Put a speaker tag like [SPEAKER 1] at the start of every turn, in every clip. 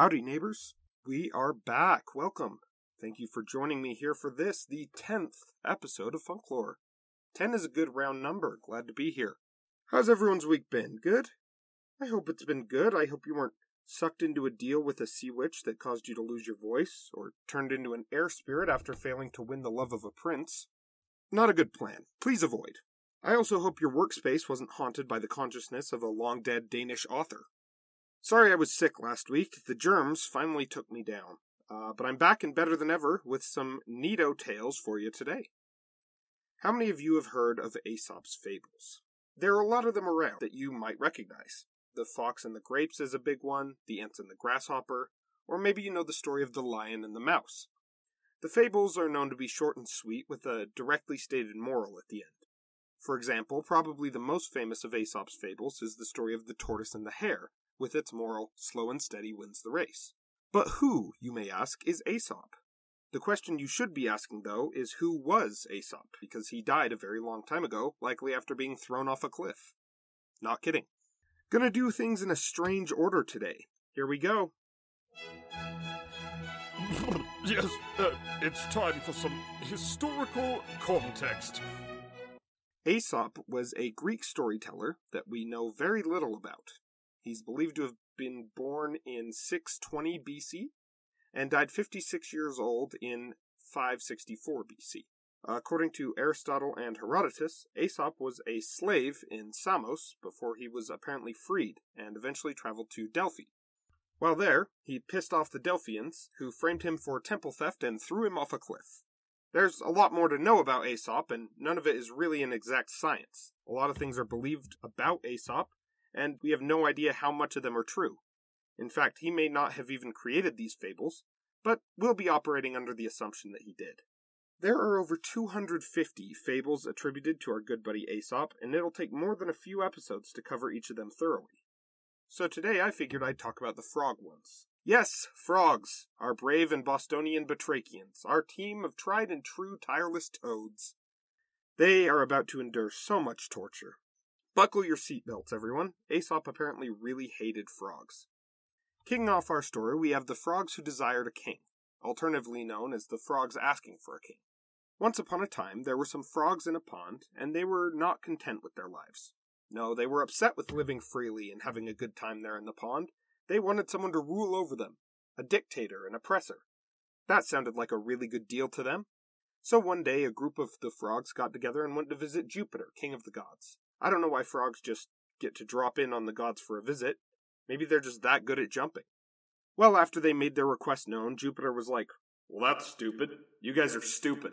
[SPEAKER 1] Howdy, neighbors. We are back. Welcome. Thank you for joining me here for this, the 10th episode of Funklore. 10 is a good round number. Glad to be here. How's everyone's week been? Good? I hope it's been good. I hope you weren't sucked into a deal with a sea witch that caused you to lose your voice, or turned into an air spirit after failing to win the love of a prince. Not a good plan. Please avoid. I also hope your workspace wasn't haunted by the consciousness of a long dead Danish author. Sorry I was sick last week. The germs finally took me down. Uh, but I'm back and better than ever with some neato tales for you today. How many of you have heard of Aesop's fables? There are a lot of them around that you might recognize. The Fox and the Grapes is a big one, The Ants and the Grasshopper, or maybe you know the story of the Lion and the Mouse. The fables are known to be short and sweet with a directly stated moral at the end. For example, probably the most famous of Aesop's fables is the story of the tortoise and the hare, with its moral, slow and steady wins the race. But who, you may ask, is Aesop? The question you should be asking, though, is who was Aesop, because he died a very long time ago, likely after being thrown off a cliff. Not kidding. Gonna do things in a strange order today. Here we go.
[SPEAKER 2] yes, uh, it's time for some historical context.
[SPEAKER 1] Aesop was a Greek storyteller that we know very little about. He's believed to have been born in 620 BC and died 56 years old in 564 BC. According to Aristotle and Herodotus, Aesop was a slave in Samos before he was apparently freed and eventually traveled to Delphi. While there, he pissed off the Delphians, who framed him for temple theft and threw him off a cliff. There's a lot more to know about Aesop, and none of it is really an exact science. A lot of things are believed about Aesop, and we have no idea how much of them are true. In fact, he may not have even created these fables, but we'll be operating under the assumption that he did. There are over 250 fables attributed to our good buddy Aesop, and it'll take more than a few episodes to cover each of them thoroughly. So today I figured I'd talk about the frog ones. Yes, frogs, our brave and Bostonian batrachians, our team of tried and true tireless toads. They are about to endure so much torture, Buckle your seatbelts, everyone. Aesop apparently really hated frogs. Kicking off our story, we have the frogs who desired a king, alternatively known as the frogs asking for a king. Once upon a time, there were some frogs in a pond, and they were not content with their lives. No, they were upset with living freely and having a good time there in the pond. They wanted someone to rule over them, a dictator, an oppressor. That sounded like a really good deal to them. So one day, a group of the frogs got together and went to visit Jupiter, king of the gods. I don't know why frogs just get to drop in on the gods for a visit. Maybe they're just that good at jumping. Well, after they made their request known, Jupiter was like, Well, that's stupid. You guys are stupid.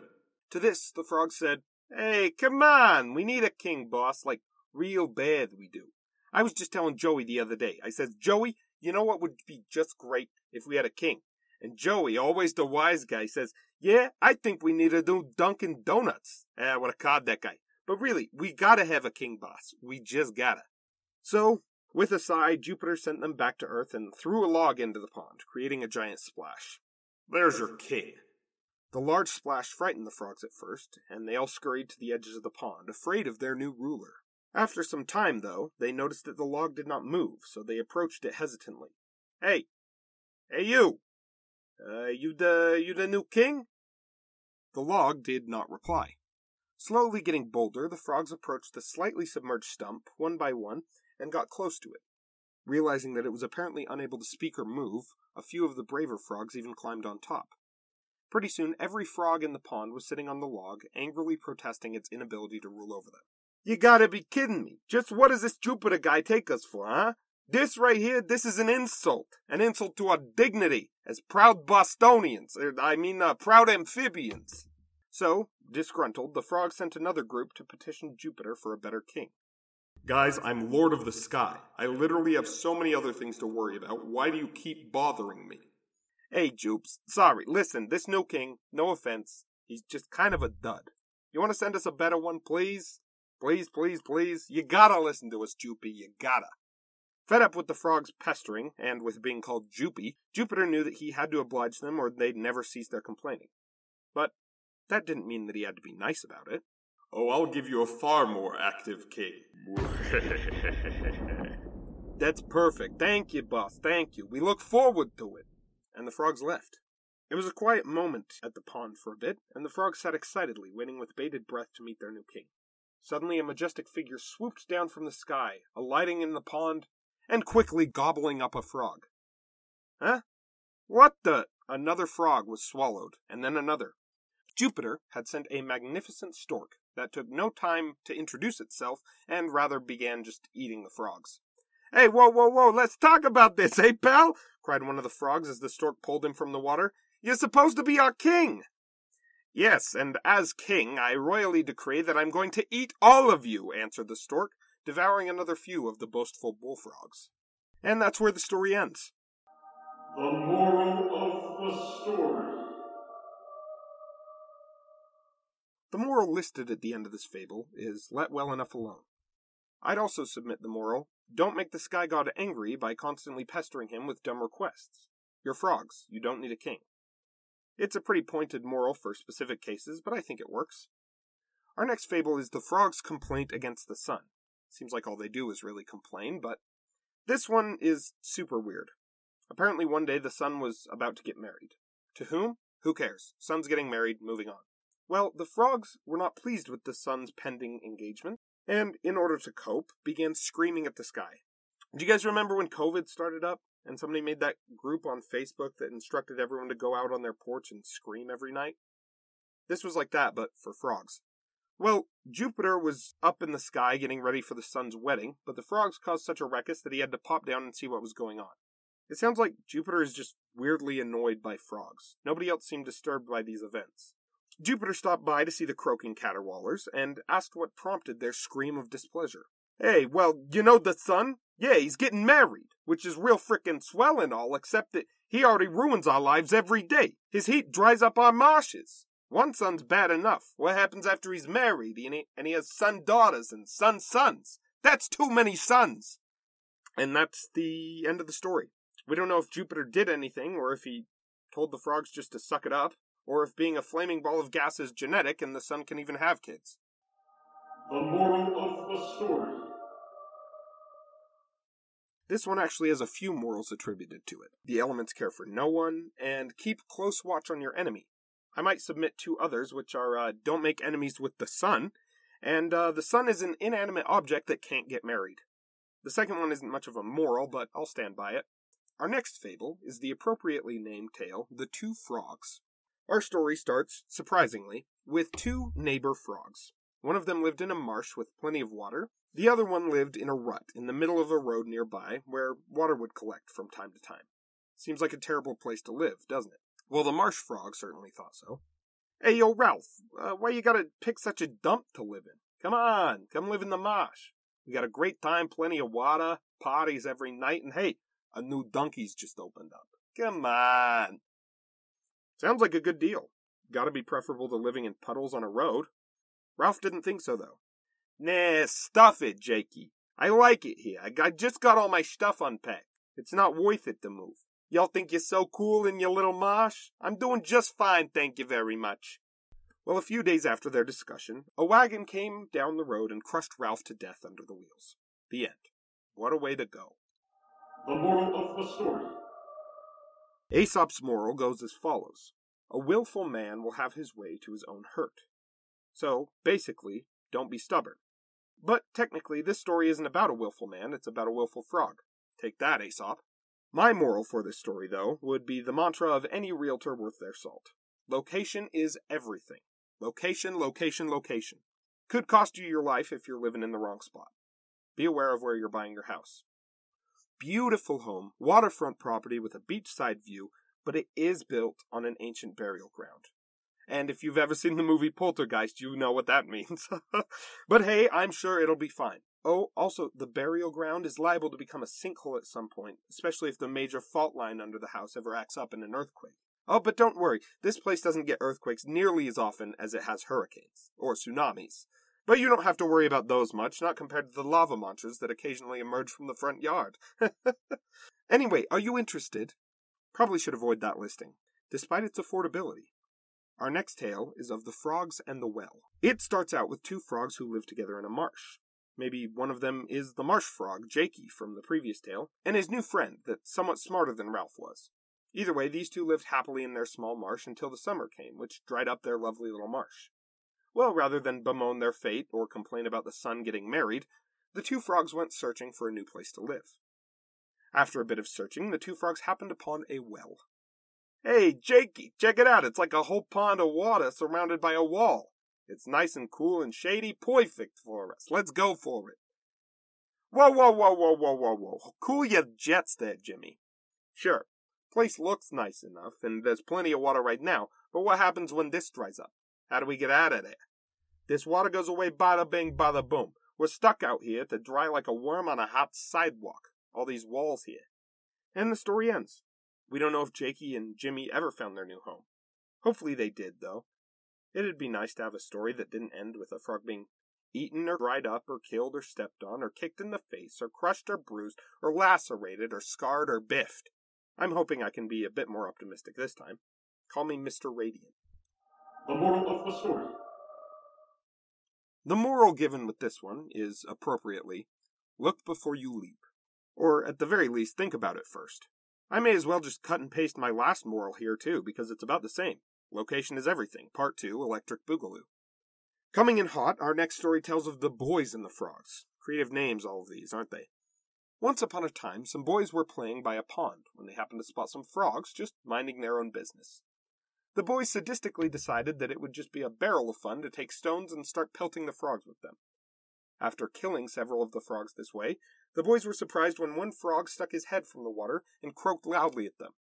[SPEAKER 1] To this, the frogs said, Hey, come on! We need a king, boss. Like, real bad we do. I was just telling Joey the other day. I said, Joey, you know what would be just great if we had a king? And Joey, always the wise guy, says, Yeah, I think we need to do Dunkin' Donuts. Ah, what a cod that guy. But really, we gotta have a king boss. We just gotta. So, with a sigh, Jupiter sent them back to Earth and threw a log into the pond, creating a giant splash. There's your king. The large splash frightened the frogs at first, and they all scurried to the edges of the pond, afraid of their new ruler. After some time, though, they noticed that the log did not move, so they approached it hesitantly. Hey! Hey, you! Uh, you the, you the new king? The log did not reply. Slowly getting bolder, the frogs approached the slightly submerged stump, one by one, and got close to it. Realizing that it was apparently unable to speak or move, a few of the braver frogs even climbed on top. Pretty soon, every frog in the pond was sitting on the log, angrily protesting its inability to rule over them. You gotta be kidding me! Just what does this Jupiter guy take us for, huh? This right here, this is an insult. An insult to our dignity as proud Bostonians. Er, I mean, uh, proud amphibians. So, disgruntled, the frog sent another group to petition Jupiter for a better king. Guys, I'm Lord of the Sky. I literally have so many other things to worry about. Why do you keep bothering me? Hey, Jupes. Sorry. Listen, this new king, no offense, he's just kind of a dud. You want to send us a better one, please? Please, please, please. You gotta listen to us, Jupy. You gotta. Fed up with the frogs pestering, and with being called Jupy, Jupiter knew that he had to oblige them or they'd never cease their complaining. But that didn't mean that he had to be nice about it. Oh, I'll give you a far more active king. That's perfect. Thank you, boss. Thank you. We look forward to it. And the frogs left. It was a quiet moment at the pond for a bit, and the frogs sat excitedly, waiting with bated breath to meet their new king. Suddenly, a majestic figure swooped down from the sky, alighting in the pond, and quickly gobbling up a frog. Huh? What the? Another frog was swallowed, and then another. Jupiter had sent a magnificent stork that took no time to introduce itself and rather began just eating the frogs. Hey, whoa, whoa, whoa, let's talk about this, eh, pal? cried one of the frogs as the stork pulled him from the water. You're supposed to be our king. Yes, and as king, I royally decree that I'm going to eat all of you, answered the stork, devouring another few of the boastful bullfrogs. And that's where the story ends.
[SPEAKER 2] The moral of the story.
[SPEAKER 1] The moral listed at the end of this fable is let well enough alone. I'd also submit the moral don't make the sky god angry by constantly pestering him with dumb requests. You're frogs, you don't need a king. It's a pretty pointed moral for specific cases, but I think it works. Our next fable is the frog's complaint against the sun. Seems like all they do is really complain, but this one is super weird. Apparently, one day the sun was about to get married. To whom? Who cares? Sun's getting married, moving on. Well, the frogs were not pleased with the sun's pending engagement, and in order to cope, began screaming at the sky. Do you guys remember when COVID started up? and somebody made that group on Facebook that instructed everyone to go out on their porch and scream every night. This was like that, but for frogs. Well, Jupiter was up in the sky getting ready for the sun's wedding, but the frogs caused such a ruckus that he had to pop down and see what was going on. It sounds like Jupiter is just weirdly annoyed by frogs. Nobody else seemed disturbed by these events. Jupiter stopped by to see the croaking caterwaulers and asked what prompted their scream of displeasure. Hey, well, you know the sun? Yeah, he's getting married, which is real frickin' swell and all, except that he already ruins our lives every day. His heat dries up our marshes. One son's bad enough. What happens after he's married and he, and he has son daughters and son sons? That's too many sons. And that's the end of the story. We don't know if Jupiter did anything or if he told the frogs just to suck it up, or if being a flaming ball of gas is genetic and the sun can even have kids.
[SPEAKER 2] The moral of the story.
[SPEAKER 1] This one actually has a few morals attributed to it. The elements care for no one, and keep close watch on your enemy. I might submit two others, which are uh, don't make enemies with the sun, and uh, the sun is an inanimate object that can't get married. The second one isn't much of a moral, but I'll stand by it. Our next fable is the appropriately named tale, The Two Frogs. Our story starts, surprisingly, with two neighbor frogs. One of them lived in a marsh with plenty of water, the other one lived in a rut in the middle of a road nearby where water would collect from time to time. Seems like a terrible place to live, doesn't it? Well, the marsh frog certainly thought so. Hey, yo, Ralph, uh, why you gotta pick such a dump to live in? Come on, come live in the marsh. We got a great time, plenty of water, parties every night, and hey, a new donkey's just opened up. Come on. Sounds like a good deal. Gotta be preferable to living in puddles on a road. Ralph didn't think so, though. Nah, stuff it, Jakey. I like it here. I just got all my stuff unpacked. It's not worth it to move. Y'all think you're so cool in your little marsh? I'm doing just fine, thank you very much. Well, a few days after their discussion, a wagon came down the road and crushed Ralph to death under the wheels. The end. What a way to go.
[SPEAKER 2] The moral of the story.
[SPEAKER 1] Aesop's moral goes as follows A willful man will have his way to his own hurt. So, basically, don't be stubborn. But technically, this story isn't about a willful man, it's about a willful frog. Take that, Aesop. My moral for this story, though, would be the mantra of any realtor worth their salt. Location is everything. Location, location, location. Could cost you your life if you're living in the wrong spot. Be aware of where you're buying your house. Beautiful home, waterfront property with a beachside view, but it is built on an ancient burial ground. And if you've ever seen the movie Poltergeist, you know what that means. but hey, I'm sure it'll be fine. Oh, also, the burial ground is liable to become a sinkhole at some point, especially if the major fault line under the house ever acts up in an earthquake. Oh, but don't worry, this place doesn't get earthquakes nearly as often as it has hurricanes, or tsunamis. But you don't have to worry about those much, not compared to the lava monsters that occasionally emerge from the front yard. anyway, are you interested? Probably should avoid that listing, despite its affordability. Our next tale is of the frogs and the well. It starts out with two frogs who live together in a marsh. Maybe one of them is the marsh frog, Jakey, from the previous tale, and his new friend, that's somewhat smarter than Ralph was. Either way, these two lived happily in their small marsh until the summer came, which dried up their lovely little marsh. Well, rather than bemoan their fate or complain about the sun getting married, the two frogs went searching for a new place to live. After a bit of searching, the two frogs happened upon a well. Hey, Jakey, check it out. It's like a whole pond of water surrounded by a wall. It's nice and cool and shady, perfect for us. Let's go for it. Whoa, whoa, whoa, whoa, whoa, whoa, whoa. Cool your jets there, Jimmy. Sure, place looks nice enough, and there's plenty of water right now, but what happens when this dries up? How do we get out of there? This water goes away bada bing, bada boom. We're stuck out here to dry like a worm on a hot sidewalk. All these walls here. And the story ends. We don't know if Jakey and Jimmy ever found their new home. Hopefully they did, though. It'd be nice to have a story that didn't end with a frog being eaten or dried up or killed or stepped on or kicked in the face or crushed or bruised or lacerated or scarred or biffed. I'm hoping I can be a bit more optimistic this time. Call me Mr. Radiant.
[SPEAKER 2] The moral of the story.
[SPEAKER 1] The moral given with this one is, appropriately, look before you leap. Or, at the very least, think about it first. I may as well just cut and paste my last moral here, too, because it's about the same. Location is everything. Part 2 Electric Boogaloo. Coming in hot, our next story tells of the boys and the frogs. Creative names, all of these, aren't they? Once upon a time, some boys were playing by a pond when they happened to spot some frogs just minding their own business. The boys sadistically decided that it would just be a barrel of fun to take stones and start pelting the frogs with them. After killing several of the frogs this way, the boys were surprised when one frog stuck his head from the water and croaked loudly at them.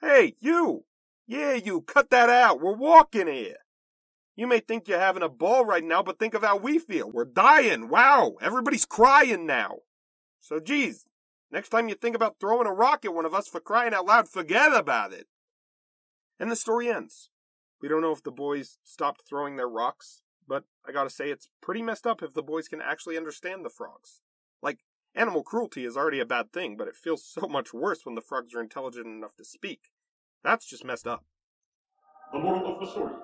[SPEAKER 1] Hey, you! Yeah, you, cut that out! We're walking here! You may think you're having a ball right now, but think of how we feel. We're dying! Wow! Everybody's crying now! So, geez, next time you think about throwing a rock at one of us for crying out loud, forget about it! And the story ends. We don't know if the boys stopped throwing their rocks, but I gotta say, it's pretty messed up if the boys can actually understand the frogs. Like, animal cruelty is already a bad thing, but it feels so much worse when the frogs are intelligent enough to speak. That's just messed up.
[SPEAKER 2] The moral of the story.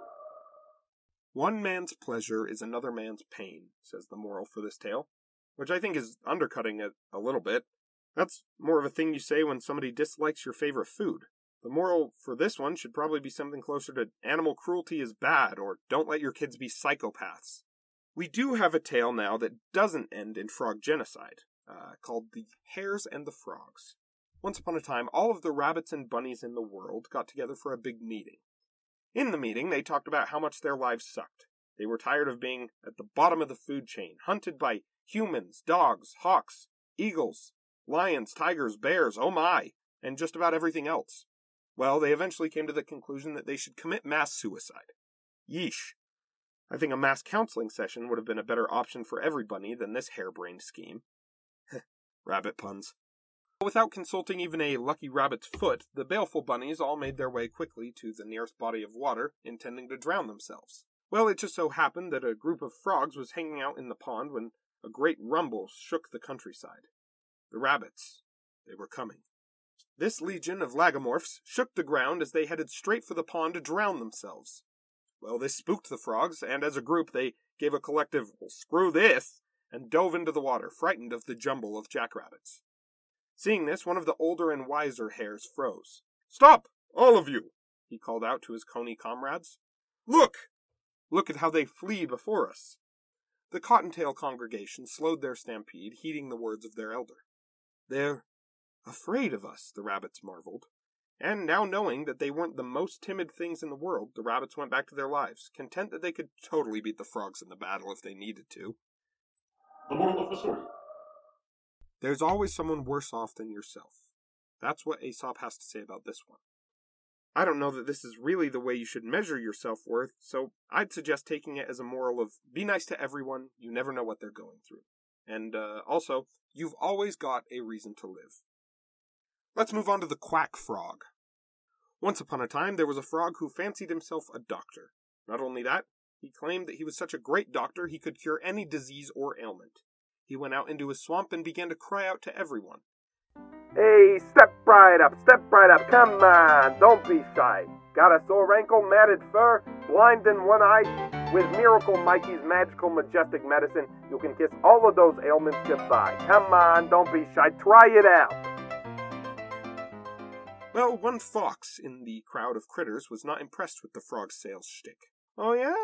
[SPEAKER 1] One man's pleasure is another man's pain, says the moral for this tale, which I think is undercutting it a little bit. That's more of a thing you say when somebody dislikes your favorite food. The moral for this one should probably be something closer to animal cruelty is bad or don't let your kids be psychopaths. We do have a tale now that doesn't end in frog genocide, uh, called The Hares and the Frogs. Once upon a time, all of the rabbits and bunnies in the world got together for a big meeting. In the meeting, they talked about how much their lives sucked. They were tired of being at the bottom of the food chain, hunted by humans, dogs, hawks, eagles, lions, tigers, bears, oh my, and just about everything else. Well, they eventually came to the conclusion that they should commit mass suicide. Yeesh. I think a mass counseling session would have been a better option for every bunny than this harebrained scheme. Rabbit puns. Without consulting even a lucky rabbit's foot, the baleful bunnies all made their way quickly to the nearest body of water, intending to drown themselves. Well, it just so happened that a group of frogs was hanging out in the pond when a great rumble shook the countryside. The rabbits, they were coming. This legion of lagomorphs shook the ground as they headed straight for the pond to drown themselves. Well, this spooked the frogs, and as a group they gave a collective, well, screw this, and dove into the water, frightened of the jumble of jackrabbits. Seeing this, one of the older and wiser hares froze. Stop, all of you, he called out to his coney comrades. Look! Look at how they flee before us. The cottontail congregation slowed their stampede, heeding the words of their elder. They're Afraid of us, the rabbits marveled. And now knowing that they weren't the most timid things in the world, the rabbits went back to their lives, content that they could totally beat the frogs in the battle if they needed to.
[SPEAKER 2] The moral of the story.
[SPEAKER 1] There's always someone worse off than yourself. That's what Aesop has to say about this one. I don't know that this is really the way you should measure your self worth, so I'd suggest taking it as a moral of be nice to everyone, you never know what they're going through. And uh, also, you've always got a reason to live. Let's move on to the quack frog. Once upon a time, there was a frog who fancied himself a doctor. Not only that, he claimed that he was such a great doctor he could cure any disease or ailment. He went out into his swamp and began to cry out to everyone. Hey, step right up, step right up, come on, don't be shy. Got a sore ankle, matted fur, blind in one eye? With Miracle Mikey's magical, majestic medicine, you can kiss all of those ailments goodbye. Come on, don't be shy. Try it out. Well, one fox in the crowd of critters was not impressed with the frog's sales shtick. Oh, yeah?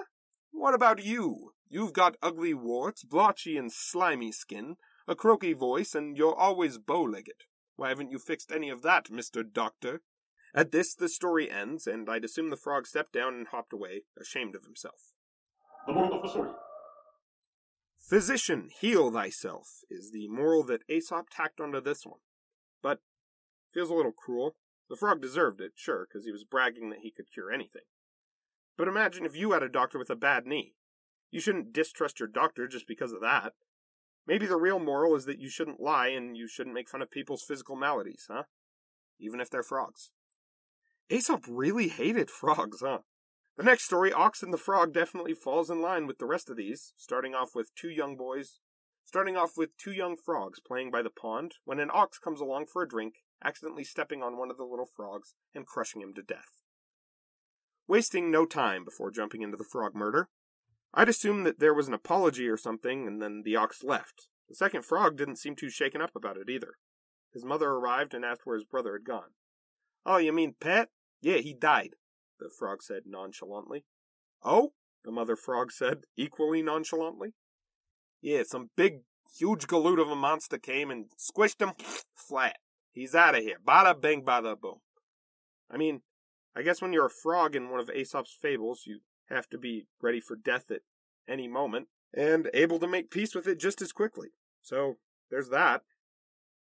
[SPEAKER 1] What about you? You've got ugly warts, blotchy and slimy skin, a croaky voice, and you're always bow legged. Why haven't you fixed any of that, Mr. Doctor? At this, the story ends, and I'd assume the frog stepped down and hopped away, ashamed of himself.
[SPEAKER 2] The moral of the story.
[SPEAKER 1] Physician, heal thyself, is the moral that Aesop tacked onto this one. But feels a little cruel. The frog deserved it, sure, because he was bragging that he could cure anything. But imagine if you had a doctor with a bad knee. You shouldn't distrust your doctor just because of that. Maybe the real moral is that you shouldn't lie and you shouldn't make fun of people's physical maladies, huh? Even if they're frogs. Aesop really hated frogs, huh? The next story, Ox and the Frog, definitely falls in line with the rest of these, starting off with two young boys, starting off with two young frogs playing by the pond when an ox comes along for a drink, accidentally stepping on one of the little frogs and crushing him to death. Wasting no time before jumping into the frog murder, I'd assumed that there was an apology or something, and then the ox left. The second frog didn't seem too shaken up about it either. His mother arrived and asked where his brother had gone. Oh, you mean Pet? Yeah, he died, the frog said nonchalantly. Oh? the mother frog said equally nonchalantly. Yeah, some big, huge galoot of a monster came and squished him flat. He's out of here. Bada bing, bada boom. I mean, I guess when you're a frog in one of Aesop's fables, you have to be ready for death at any moment, and able to make peace with it just as quickly. So, there's that.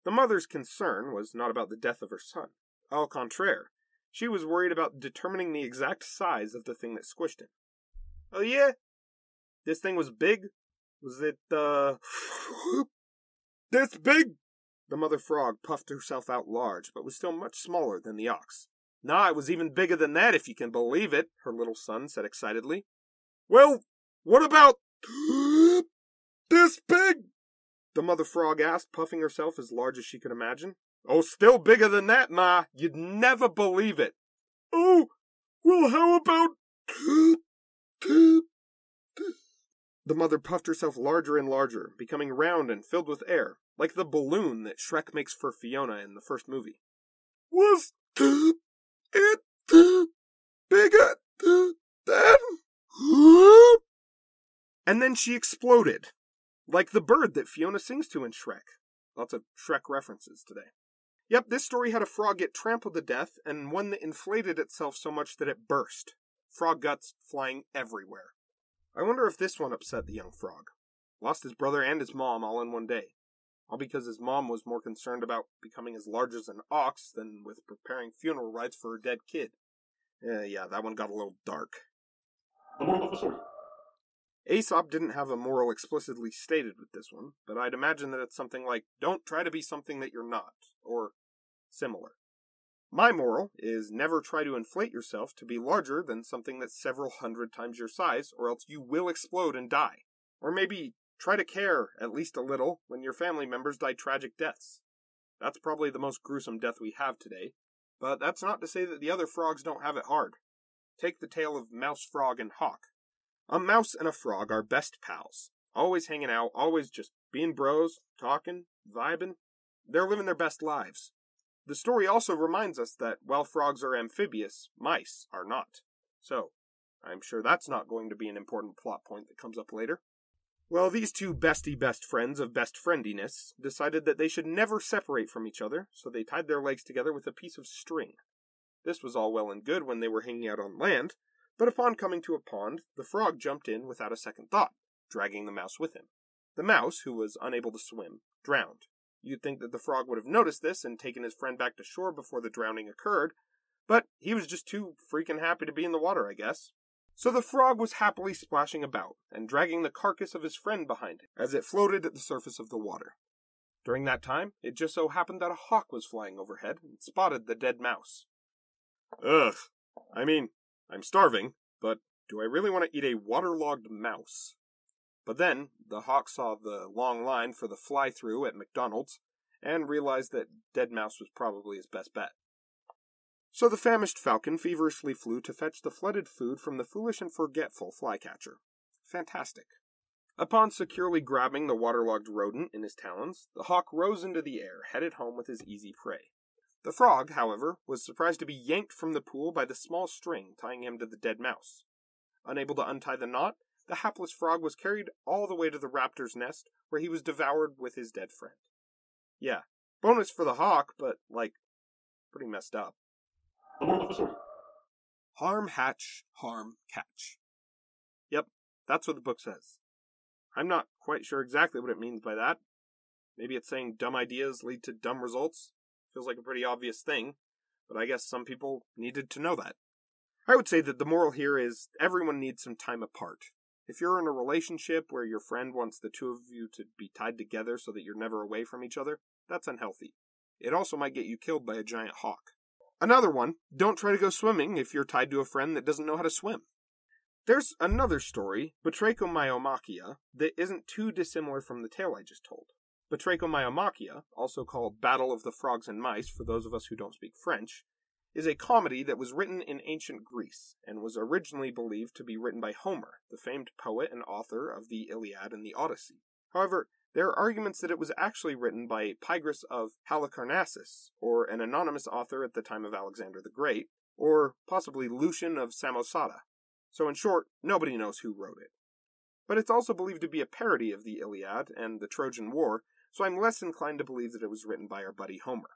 [SPEAKER 1] The mother's concern was not about the death of her son. Au contraire, she was worried about determining the exact size of the thing that squished him. Oh yeah? This thing was big? Was it, uh... this big? The mother frog puffed herself out large, but was still much smaller than the ox. Nah, it was even bigger than that, if you can believe it, her little son said excitedly. Well, what about this big? The mother frog asked, puffing herself as large as she could imagine. Oh, still bigger than that, Ma. You'd never believe it. Oh, well, how about. The mother puffed herself larger and larger, becoming round and filled with air, like the balloon that Shrek makes for Fiona in the first movie. Was it bigger than. And then she exploded, like the bird that Fiona sings to in Shrek. Lots of Shrek references today. Yep, this story had a frog get trampled to death, and one that inflated itself so much that it burst. Frog guts flying everywhere. I wonder if this one upset the young frog. Lost his brother and his mom all in one day. All because his mom was more concerned about becoming as large as an ox than with preparing funeral rites for her dead kid. Uh, yeah, that one got a little dark.
[SPEAKER 2] The moral of the story.
[SPEAKER 1] Aesop didn't have a moral explicitly stated with this one, but I'd imagine that it's something like don't try to be something that you're not, or similar. My moral is never try to inflate yourself to be larger than something that's several hundred times your size, or else you will explode and die. Or maybe try to care at least a little when your family members die tragic deaths. That's probably the most gruesome death we have today, but that's not to say that the other frogs don't have it hard. Take the tale of Mouse Frog and Hawk. A mouse and a frog are best pals, always hanging out, always just being bros, talking, vibing. They're living their best lives. The story also reminds us that while frogs are amphibious, mice are not. So, I'm sure that's not going to be an important plot point that comes up later. Well, these two bestie best friends of best friendiness decided that they should never separate from each other, so they tied their legs together with a piece of string. This was all well and good when they were hanging out on land, but upon coming to a pond, the frog jumped in without a second thought, dragging the mouse with him. The mouse, who was unable to swim, drowned. You'd think that the frog would have noticed this and taken his friend back to shore before the drowning occurred, but he was just too freaking happy to be in the water, I guess. So the frog was happily splashing about and dragging the carcass of his friend behind him as it floated at the surface of the water. During that time, it just so happened that a hawk was flying overhead and spotted the dead mouse. Ugh. I mean, I'm starving, but do I really want to eat a waterlogged mouse? But then the hawk saw the long line for the fly through at McDonald's and realized that dead mouse was probably his best bet. So the famished falcon feverishly flew to fetch the flooded food from the foolish and forgetful flycatcher. Fantastic. Upon securely grabbing the waterlogged rodent in his talons, the hawk rose into the air, headed home with his easy prey. The frog, however, was surprised to be yanked from the pool by the small string tying him to the dead mouse. Unable to untie the knot, the hapless frog was carried all the way to the raptor's nest, where he was devoured with his dead friend. Yeah, bonus for the hawk, but, like, pretty messed up. Harm hatch, harm catch. Yep, that's what the book says. I'm not quite sure exactly what it means by that. Maybe it's saying dumb ideas lead to dumb results. Feels like a pretty obvious thing, but I guess some people needed to know that. I would say that the moral here is everyone needs some time apart. If you're in a relationship where your friend wants the two of you to be tied together so that you're never away from each other, that's unhealthy. It also might get you killed by a giant hawk. Another one, don't try to go swimming if you're tied to a friend that doesn't know how to swim. There's another story, Batrachomyomachia, that isn't too dissimilar from the tale I just told. Batrachomyomachia, also called Battle of the Frogs and Mice for those of us who don't speak French, is a comedy that was written in ancient Greece and was originally believed to be written by Homer, the famed poet and author of the Iliad and the Odyssey. However, there are arguments that it was actually written by Pigres of Halicarnassus, or an anonymous author at the time of Alexander the Great, or possibly Lucian of Samosata. So, in short, nobody knows who wrote it. But it's also believed to be a parody of the Iliad and the Trojan War, so I'm less inclined to believe that it was written by our buddy Homer.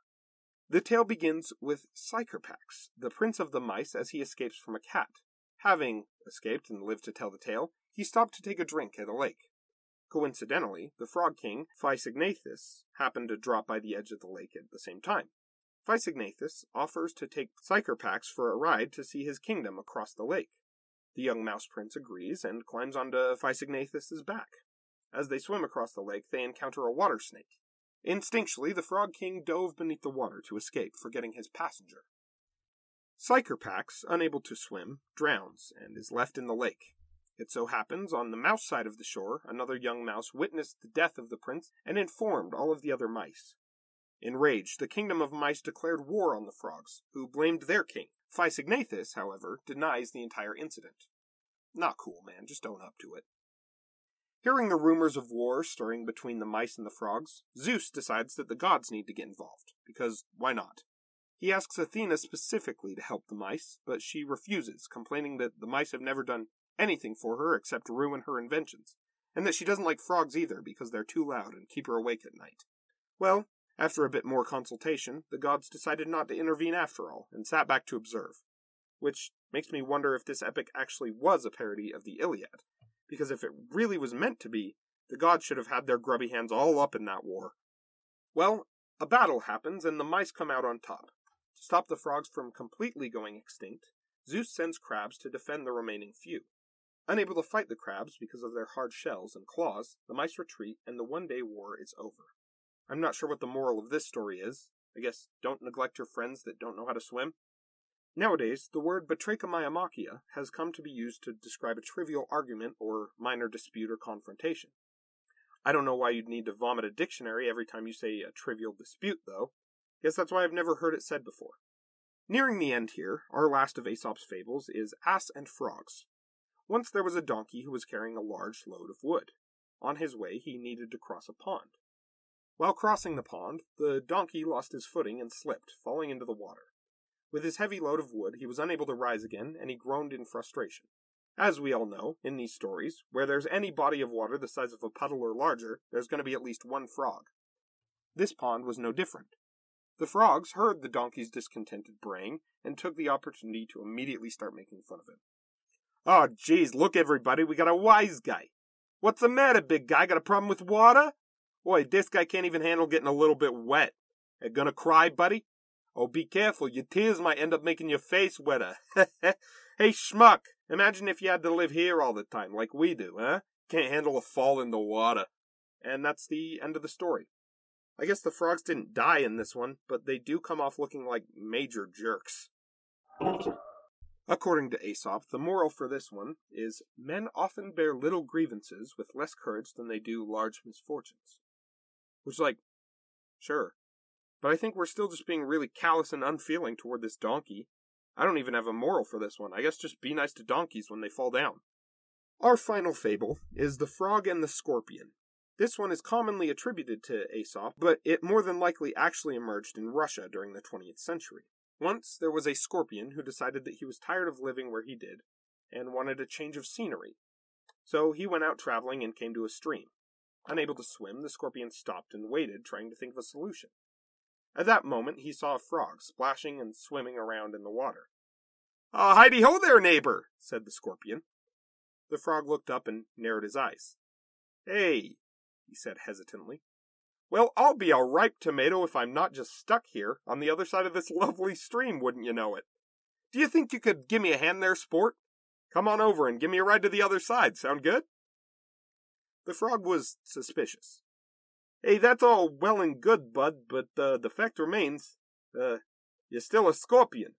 [SPEAKER 1] The tale begins with Psicharpax, the prince of the mice, as he escapes from a cat. Having escaped and lived to tell the tale, he stopped to take a drink at a lake. Coincidentally, the frog king, Physignathus, happened to drop by the edge of the lake at the same time. Physignathus offers to take Psicharpax for a ride to see his kingdom across the lake. The young mouse prince agrees and climbs onto Physignathus's back. As they swim across the lake, they encounter a water snake. Instinctually, the Frog King dove beneath the water to escape, forgetting his passenger. Psicharpax, unable to swim, drowns and is left in the lake. It so happens, on the mouse side of the shore, another young mouse witnessed the death of the prince and informed all of the other mice. Enraged, the kingdom of mice declared war on the frogs, who blamed their king. Physignathus, however, denies the entire incident. Not cool, man. Just own up to it. Hearing the rumors of war stirring between the mice and the frogs, Zeus decides that the gods need to get involved, because why not? He asks Athena specifically to help the mice, but she refuses, complaining that the mice have never done anything for her except ruin her inventions, and that she doesn't like frogs either because they're too loud and keep her awake at night. Well, after a bit more consultation, the gods decided not to intervene after all, and sat back to observe. Which makes me wonder if this epic actually was a parody of the Iliad, because if it really was meant to be, the gods should have had their grubby hands all up in that war. Well, a battle happens, and the mice come out on top. To stop the frogs from completely going extinct, Zeus sends crabs to defend the remaining few. Unable to fight the crabs because of their hard shells and claws, the mice retreat, and the one day war is over. I'm not sure what the moral of this story is. I guess don't neglect your friends that don't know how to swim. Nowadays, the word batrachomyomachia has come to be used to describe a trivial argument or minor dispute or confrontation. I don't know why you'd need to vomit a dictionary every time you say a trivial dispute, though. Guess that's why I've never heard it said before. Nearing the end here, our last of Aesop's fables is Ass and Frogs. Once there was a donkey who was carrying a large load of wood. On his way, he needed to cross a pond. While crossing the pond, the donkey lost his footing and slipped, falling into the water. With his heavy load of wood, he was unable to rise again, and he groaned in frustration. As we all know, in these stories, where there's any body of water the size of a puddle or larger, there's going to be at least one frog. This pond was no different. The frogs heard the donkey's discontented braying and took the opportunity to immediately start making fun of him. Oh, geez, look, everybody, we got a wise guy. What's the matter, big guy? Got a problem with water? Boy, this guy can't even handle getting a little bit wet. You gonna cry, buddy? Oh, be careful. Your tears might end up making your face wetter. hey, schmuck. Imagine if you had to live here all the time, like we do, huh? Can't handle a fall in the water. And that's the end of the story. I guess the frogs didn't die in this one, but they do come off looking like major jerks. According to Aesop, the moral for this one is men often bear little grievances with less courage than they do large misfortunes. Which, like, sure, But I think we're still just being really callous and unfeeling toward this donkey. I don't even have a moral for this one. I guess just be nice to donkeys when they fall down. Our final fable is The Frog and the Scorpion. This one is commonly attributed to Aesop, but it more than likely actually emerged in Russia during the 20th century. Once there was a scorpion who decided that he was tired of living where he did and wanted a change of scenery. So he went out traveling and came to a stream. Unable to swim, the scorpion stopped and waited, trying to think of a solution. At that moment, he saw a frog splashing and swimming around in the water. Ah, Heidi ho there, neighbor, said the scorpion. The frog looked up and narrowed his eyes. Hey, he said hesitantly. Well, I'll be a ripe tomato if I'm not just stuck here on the other side of this lovely stream, wouldn't you know it? Do you think you could give me a hand there, sport? Come on over and give me a ride to the other side. Sound good? The frog was suspicious. Hey, that's all well and good, bud, but uh, the fact remains, uh, you're still a scorpion.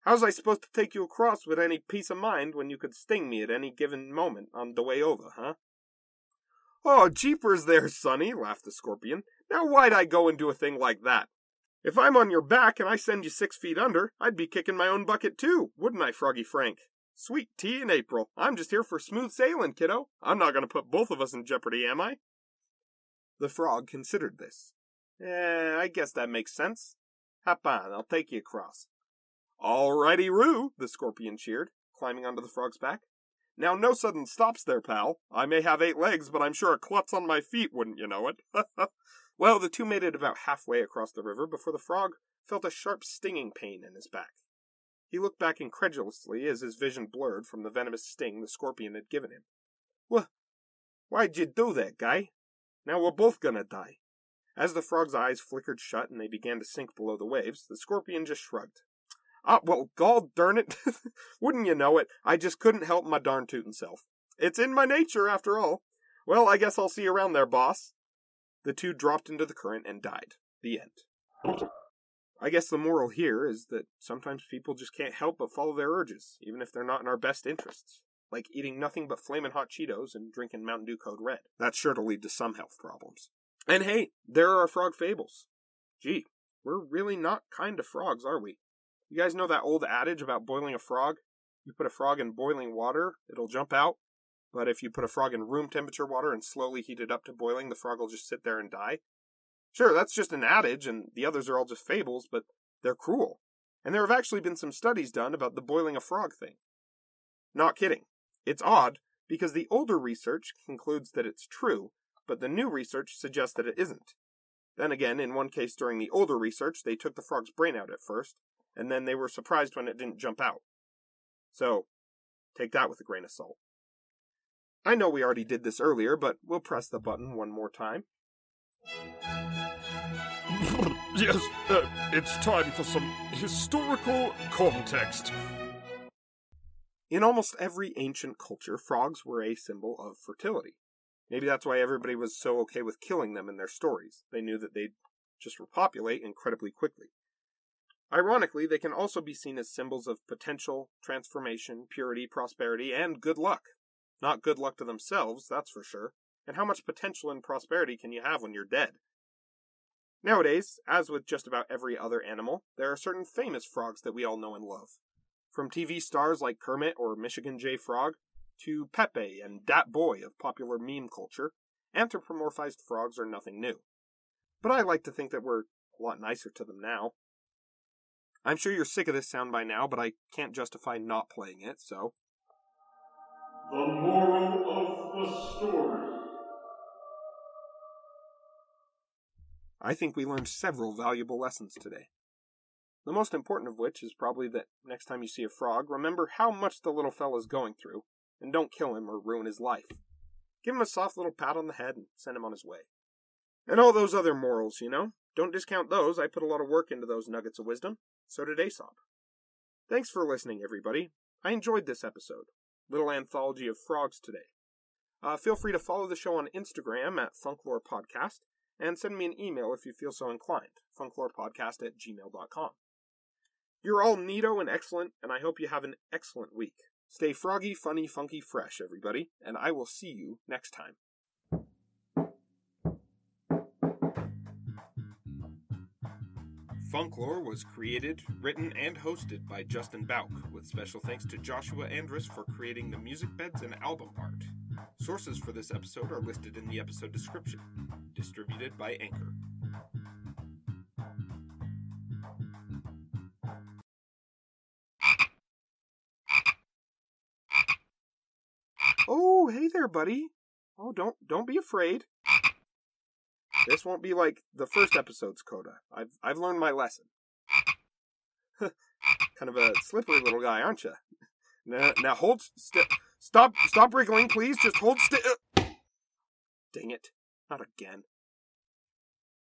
[SPEAKER 1] How's I supposed to take you across with any peace of mind when you could sting me at any given moment on the way over, huh? Oh, jeepers there, sonny, laughed the scorpion. Now why'd I go and do a thing like that? If I'm on your back and I send you six feet under, I'd be kicking my own bucket too, wouldn't I, Froggy Frank? Sweet tea in April. I'm just here for smooth sailing, kiddo. I'm not going to put both of us in jeopardy, am I? The frog considered this. Eh, I guess that makes sense. Hop on, I'll take you across. All righty, Roo, the scorpion cheered, climbing onto the frog's back. Now, no sudden stops there, pal. I may have eight legs, but I'm sure a klutz on my feet, wouldn't you know it? well, the two made it about halfway across the river before the frog felt a sharp stinging pain in his back. He looked back incredulously as his vision blurred from the venomous sting the scorpion had given him. What? Why'd you do that, guy? Now we're both gonna die. As the frog's eyes flickered shut and they began to sink below the waves, the scorpion just shrugged. Ah, well, gall darn it. Wouldn't you know it, I just couldn't help my darn tootin' self. It's in my nature, after all. Well, I guess I'll see you around there, boss. The two dropped into the current and died. The end. I guess the moral here is that sometimes people just can't help but follow their urges, even if they're not in our best interests like eating nothing but flamin' hot Cheetos and drinking Mountain Dew Code Red. That's sure to lead to some health problems. And hey, there are frog fables. Gee, we're really not kind to frogs, are we? You guys know that old adage about boiling a frog? You put a frog in boiling water, it'll jump out. But if you put a frog in room temperature water and slowly heat it up to boiling, the frog will just sit there and die. Sure, that's just an adage, and the others are all just fables, but they're cruel. And there have actually been some studies done about the boiling a frog thing. Not kidding. It's odd because the older research concludes that it's true, but the new research suggests that it isn't. Then again, in one case during the older research, they took the frog's brain out at first, and then they were surprised when it didn't jump out. So, take that with a grain of salt. I know we already did this earlier, but we'll press the button one more time.
[SPEAKER 2] yes, uh, it's time for some historical context.
[SPEAKER 1] In almost every ancient culture, frogs were a symbol of fertility. Maybe that's why everybody was so okay with killing them in their stories. They knew that they'd just repopulate incredibly quickly. Ironically, they can also be seen as symbols of potential, transformation, purity, prosperity, and good luck. Not good luck to themselves, that's for sure. And how much potential and prosperity can you have when you're dead? Nowadays, as with just about every other animal, there are certain famous frogs that we all know and love. From TV stars like Kermit or Michigan J. Frog, to Pepe and Dat Boi of popular meme culture, anthropomorphized frogs are nothing new. But I like to think that we're a lot nicer to them now. I'm sure you're sick of this sound by now, but I can't justify not playing it, so.
[SPEAKER 2] The moral of the story.
[SPEAKER 1] I think we learned several valuable lessons today. The most important of which is probably that next time you see a frog, remember how much the little fella's going through, and don't kill him or ruin his life. Give him a soft little pat on the head and send him on his way. And all those other morals, you know? Don't discount those. I put a lot of work into those nuggets of wisdom. So did Aesop. Thanks for listening, everybody. I enjoyed this episode. Little anthology of frogs today. Uh, feel free to follow the show on Instagram at Funklore Podcast and send me an email if you feel so inclined. Funklorepodcast at gmail.com. You're all neato and excellent, and I hope you have an excellent week. Stay froggy, funny, funky, fresh, everybody, and I will see you next time. Funklore was created, written, and hosted by Justin Bouck, with special thanks to Joshua Andrus for creating the music beds and album art. Sources for this episode are listed in the episode description. Distributed by Anchor. Oh, hey there, buddy. Oh, don't don't be afraid. This won't be like the first episode's coda. I've I've learned my lesson. kind of a slippery little guy, aren't you? Now, now hold still. Stop stop wriggling, please. Just hold still. Uh, Dang it! Not again.